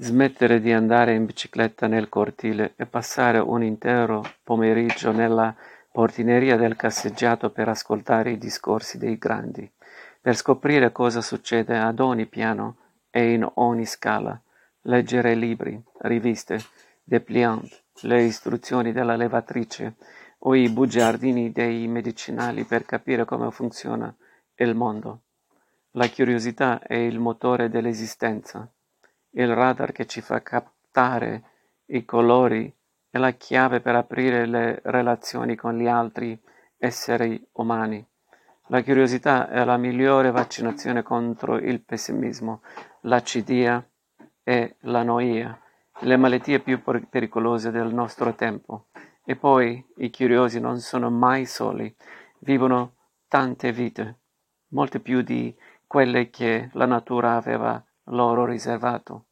Smettere di andare in bicicletta nel cortile e passare un intero pomeriggio nella portineria del casseggiato per ascoltare i discorsi dei grandi, per scoprire cosa succede ad ogni piano e in ogni scala, leggere libri, riviste, dépliant, le istruzioni della levatrice o i bugiardini dei medicinali per capire come funziona il mondo. La curiosità è il motore dell'esistenza il radar che ci fa captare i colori è la chiave per aprire le relazioni con gli altri esseri umani. La curiosità è la migliore vaccinazione contro il pessimismo, l'acidia e la noia, le malattie più pericolose del nostro tempo. E poi i curiosi non sono mai soli, vivono tante vite, molte più di quelle che la natura aveva loro riservato.